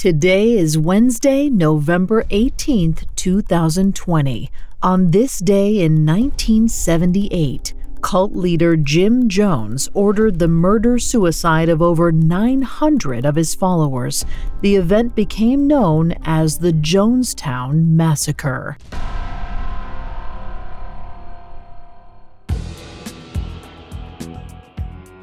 Today is Wednesday, November 18th, 2020. On this day in 1978, cult leader Jim Jones ordered the murder suicide of over 900 of his followers. The event became known as the Jonestown Massacre.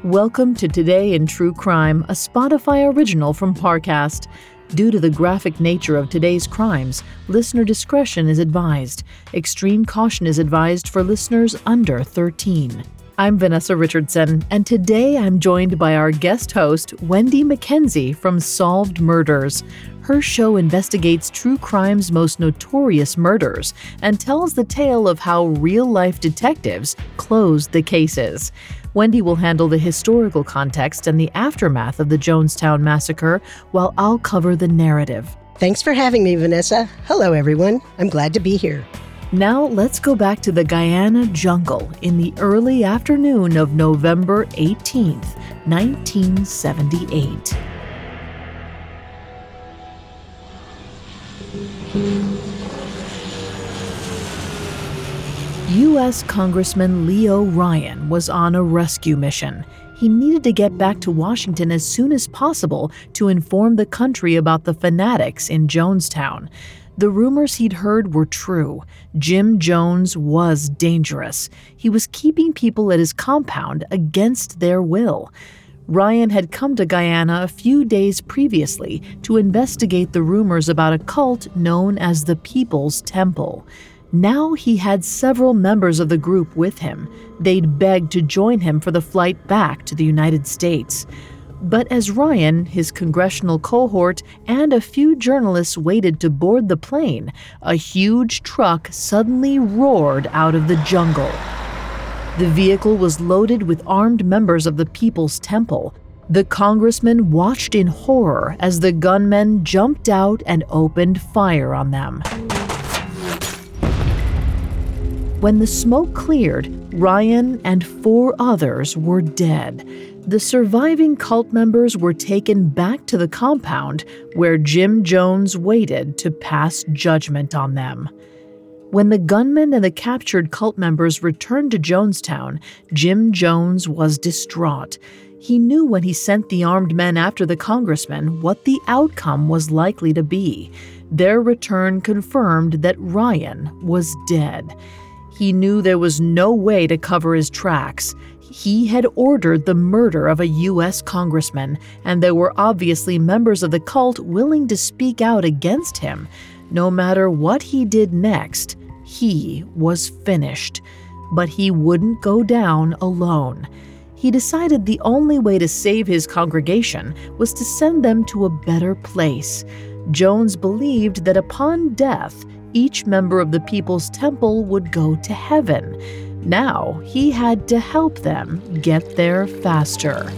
Welcome to Today in True Crime, a Spotify original from Parcast. Due to the graphic nature of today's crimes, listener discretion is advised. Extreme caution is advised for listeners under 13. I'm Vanessa Richardson, and today I'm joined by our guest host, Wenndy Mackenzie from Solved Murders. Her show investigates true crime's most notorious murders and tells the tale of how real life detectives closed the cases. Wenndy will handle the historical context and the aftermath of the Jonestown massacre, while I'll cover the narrative. Thanks for having me, Vanessa. Hello, everyone. I'm glad to be here. Now let's go back to the Guyana jungle in the early afternoon of November 18th, 1978. U.S. Congressman Leo Ryan was on a rescue mission. He needed to get back to Washington as soon as possible to inform the country about the fanatics in Jonestown. The rumors he'd heard were true. Jim Jones was dangerous. He was keeping people at his compound against their will. Ryan had come to Guyana a few days previously to investigate the rumors about a cult known as the People's Temple. Now he had several members of the group with him. They'd begged to join him for the flight back to the United States. But as Ryan, his congressional cohort, and a few journalists waited to board the plane, a huge truck suddenly roared out of the jungle. The vehicle was loaded with armed members of the People's Temple. The congressman watched in horror as the gunmen jumped out and opened fire on them. When the smoke cleared, Ryan and four others were dead. The surviving cult members were taken back to the compound where Jim Jones waited to pass judgment on them. When the gunmen and the captured cult members returned to Jonestown, Jim Jones was distraught. He knew when he sent the armed men after the congressman what the outcome was likely to be. Their return confirmed that Ryan was dead. He knew there was no way to cover his tracks. He had ordered the murder of a U.S. congressman, and there were obviously members of the cult willing to speak out against him. No matter what he did next, he was finished. But he wouldn't go down alone. He decided the only way to save his congregation was to send them to a better place. Jones believed that upon death, each member of the People's Temple would go to heaven. Now he had to help them get there faster.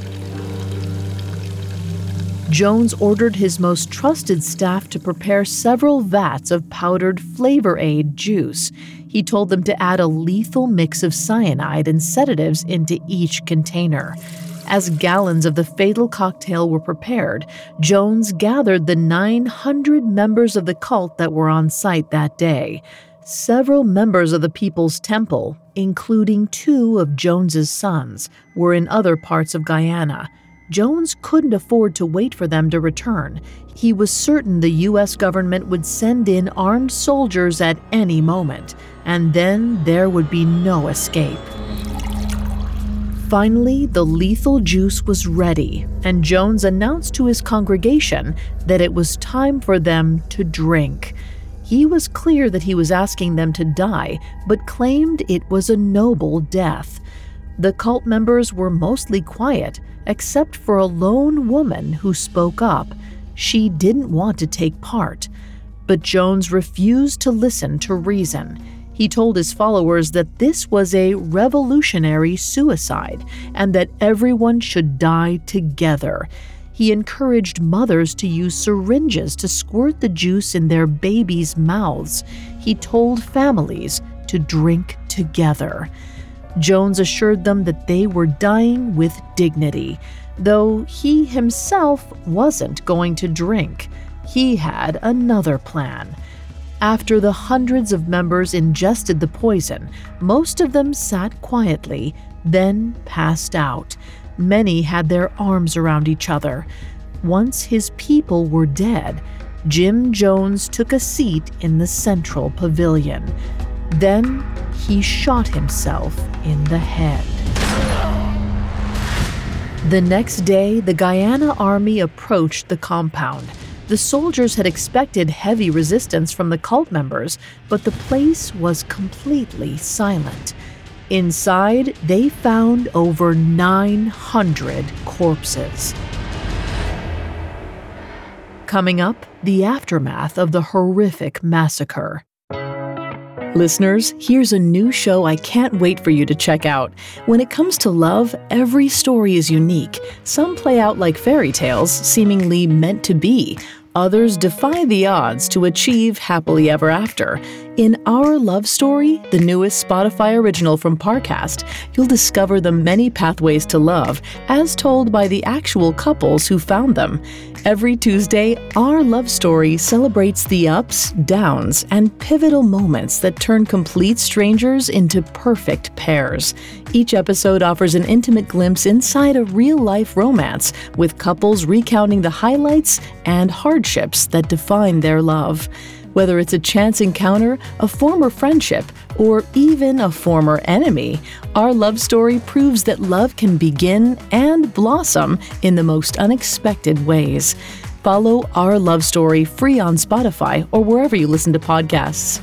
Jones ordered his most trusted staff to prepare several vats of powdered flavor aid juice. He told them to add a lethal mix of cyanide and sedatives into each container. As gallons of the fatal cocktail were prepared, Jones gathered the 900 members of the cult that were on site that day. Several members of the People's Temple, including two of Jones's sons, were in other parts of Guyana. Jones couldn't afford to wait for them to return. He was certain the U.S. government would send in armed soldiers at any moment, and then there would be no escape. Finally, the lethal juice was ready, and Jones announced to his congregation that it was time for them to drink. He was clear that he was asking them to die, but claimed it was a noble death. The cult members were mostly quiet, except for a lone woman who spoke up. She didn't want to take part. But Jones refused to listen to reason. He told his followers that this was a revolutionary suicide and that everyone should die together. He encouraged mothers to use syringes to squirt the juice in their babies' mouths. He told families to drink together. Jones assured them that they were dying with dignity, though he himself wasn't going to drink. He had another plan. After the hundreds of members ingested the poison, most of them sat quietly, then passed out. Many had their arms around each other. Once his people were dead, Jim Jones took a seat in the central pavilion. Then he shot himself in the head. The next day, the Guyana army approached the compound. The soldiers had expected heavy resistance from the cult members, but the place was completely silent. Inside, they found over 900 corpses. Coming up, the aftermath of the horrific massacre. Listeners, here's a new show I can't wait for you to check out. When it comes to love, every story is unique. Some play out like fairy tales, seemingly meant to be. Others defy the odds to achieve happily ever after. In Our Love Story, the newest Spotify original from Parcast, you'll discover the many pathways to love, as told by the actual couples who found them. Every Tuesday, Our Love Story celebrates the ups, downs, and pivotal moments that turn complete strangers into perfect pairs. Each episode offers an intimate glimpse inside a real life romance, with couples recounting the highlights and hardships that define their love. Whether it's a chance encounter, a former friendship, or even a former enemy, our love story proves that love can begin and blossom in the most unexpected ways. Follow Our Love Story free on Spotify or wherever you listen to podcasts.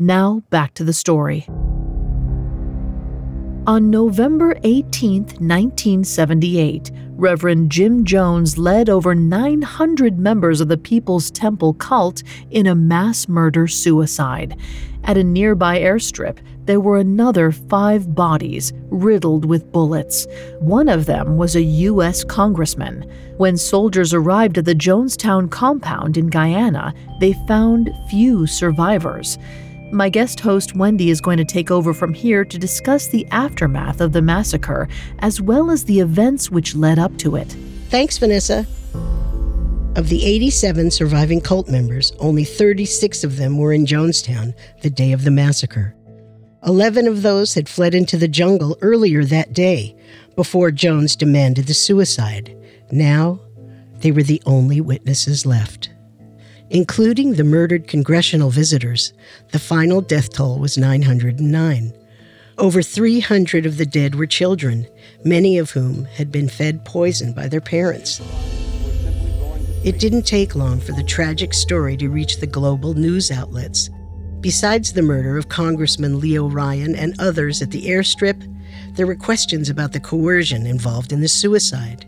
Now, back to the story. On November 18, 1978, Reverend Jim Jones led over 900 members of the People's Temple cult in a mass murder suicide. At a nearby airstrip, there were another five bodies riddled with bullets. One of them was a U.S. congressman. When soldiers arrived at the Jonestown compound in Guyana, they found few survivors. My guest host Wenndy is going to take over from here to discuss the aftermath of the massacre, as well as the events which led up to it. Thanks, Vanessa. Of the 87 surviving cult members, only 36 of them were in Jonestown the day of the massacre. 11 of those had fled into the jungle earlier that day, before Jones demanded the suicide. Now, they were the only witnesses left including the murdered congressional visitors, the final death toll was 909. Over 300 of the dead were children, many of whom had been fed poison by their parents. It didn't take long for the tragic story to reach the global news outlets. Besides the murder of Congressman Leo Ryan and others at the airstrip, there were questions about the coercion involved in the suicide.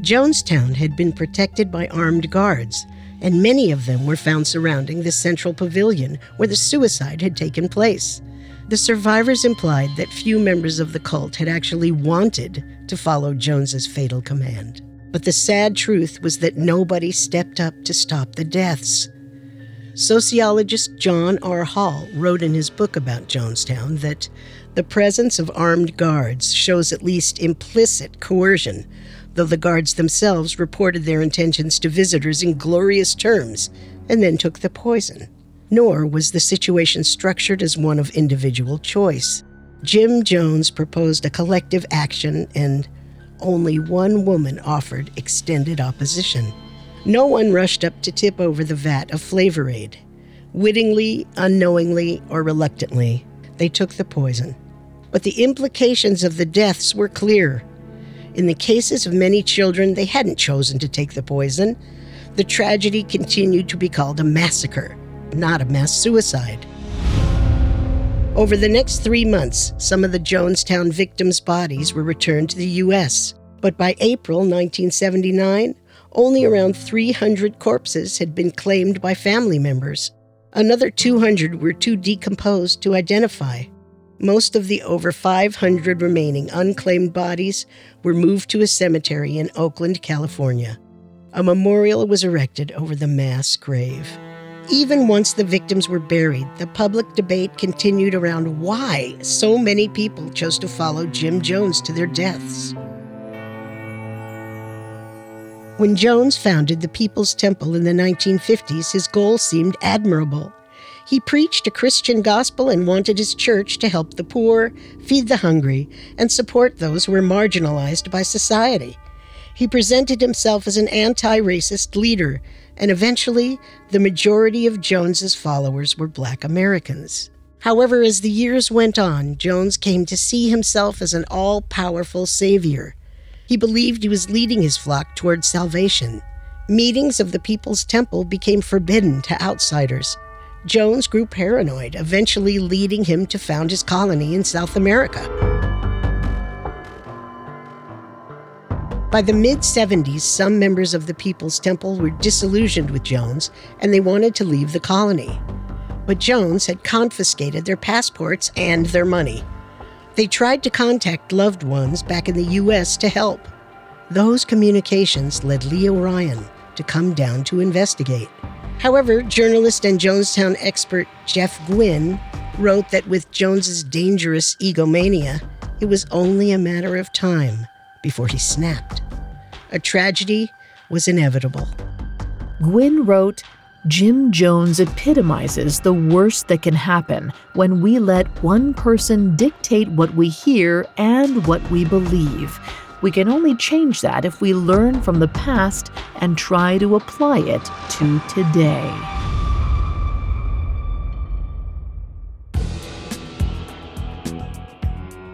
Jonestown had been protected by armed guards, and many of them were found surrounding the central pavilion where the suicide had taken place. The survivors implied that few members of the cult had actually wanted to follow Jones's fatal command. But the sad truth was that nobody stepped up to stop the deaths. Sociologist John R. Hall wrote in his book about Jonestown that the presence of armed guards shows at least implicit coercion though the guards themselves reported their intentions to visitors in glorious terms and then took the poison. Nor was the situation structured as one of individual choice. Jim Jones proposed a collective action, and only one woman offered extended opposition. No one rushed up to tip over the vat of Flavor Aid. Wittingly, unknowingly, or reluctantly, they took the poison. But the implications of the deaths were clear. In the cases of many children, they hadn't chosen to take the poison. The tragedy continued to be called a massacre, not a mass suicide. Over the next three months, some of the Jonestown victims' bodies were returned to the U.S., but by April 1979, only around 300 corpses had been claimed by family members. Another 200 were too decomposed to identify. Most of the over 500 remaining unclaimed bodies were moved to a cemetery in Oakland, California. A memorial was erected over the mass grave. Even once the victims were buried, the public debate continued around why so many people chose to follow Jim Jones to their deaths. When Jones founded the People's Temple in the 1950s, his goal seemed admirable. He preached a Christian gospel and wanted his church to help the poor, feed the hungry, and support those who were marginalized by society. He presented himself as an anti racist leader and eventually the majority of Jones's followers were black Americans. However, as the years went on, Jones came to see himself as an all powerful savior. He believed he was leading his flock towards salvation. Meetings of the People's Temple became forbidden to outsiders. Jones grew paranoid, eventually leading him to found his colony in South America. By the mid 70s, some members of the People's Temple were disillusioned with Jones and they wanted to leave the colony. But Jones had confiscated their passports and their money. They tried to contact loved ones back in the U.S. to help. Those communications led Leo Ryan to come down to investigate. However, journalist and Jonestown expert Jeff Guinn wrote that with Jones's dangerous egomania, it was only a matter of time before he snapped. A tragedy was inevitable. Guinn wrote, Jim Jones epitomizes the worst that can happen when we let one person dictate what we hear and what we believe. We can only change that if we learn from the past and try to apply it to today.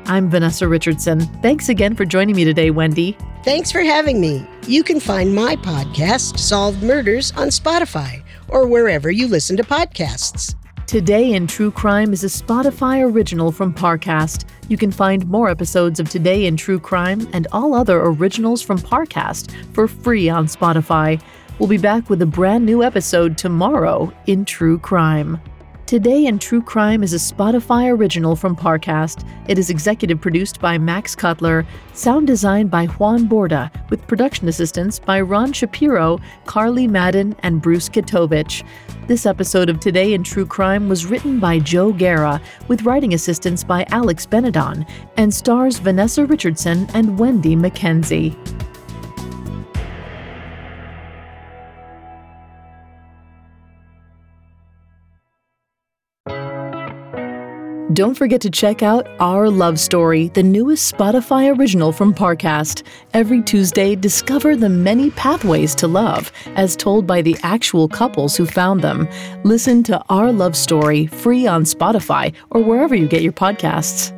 I'm Vanessa Richardson. Thanks again for joining me today, Wenndy. Thanks for having me. You can find my podcast, Solved Murders, on Spotify or wherever you listen to podcasts. Today in True Crime is a Spotify original from Parcast. You can find more episodes of Today in True Crime and all other originals from Parcast for free on Spotify. We'll be back with a brand new episode tomorrow in True Crime. Today in True Crime is a Spotify original from Parcast. It is executive produced by Max Cutler, sound designed by Juan Borda, with production assistance by Ron Shapiro, Carly Madden, and Bruce Katovich. This episode of Today in True Crime was written by Joe Guerra, with writing assistance by Alex Benedon, and stars Vanessa Richardson and Wenndy Mackenzie. Don't forget to check out Our Love Story, the newest Spotify original from Parcast. Every Tuesday, discover the many pathways to love, as told by the actual couples who found them. Listen to Our Love Story free on Spotify or wherever you get your podcasts.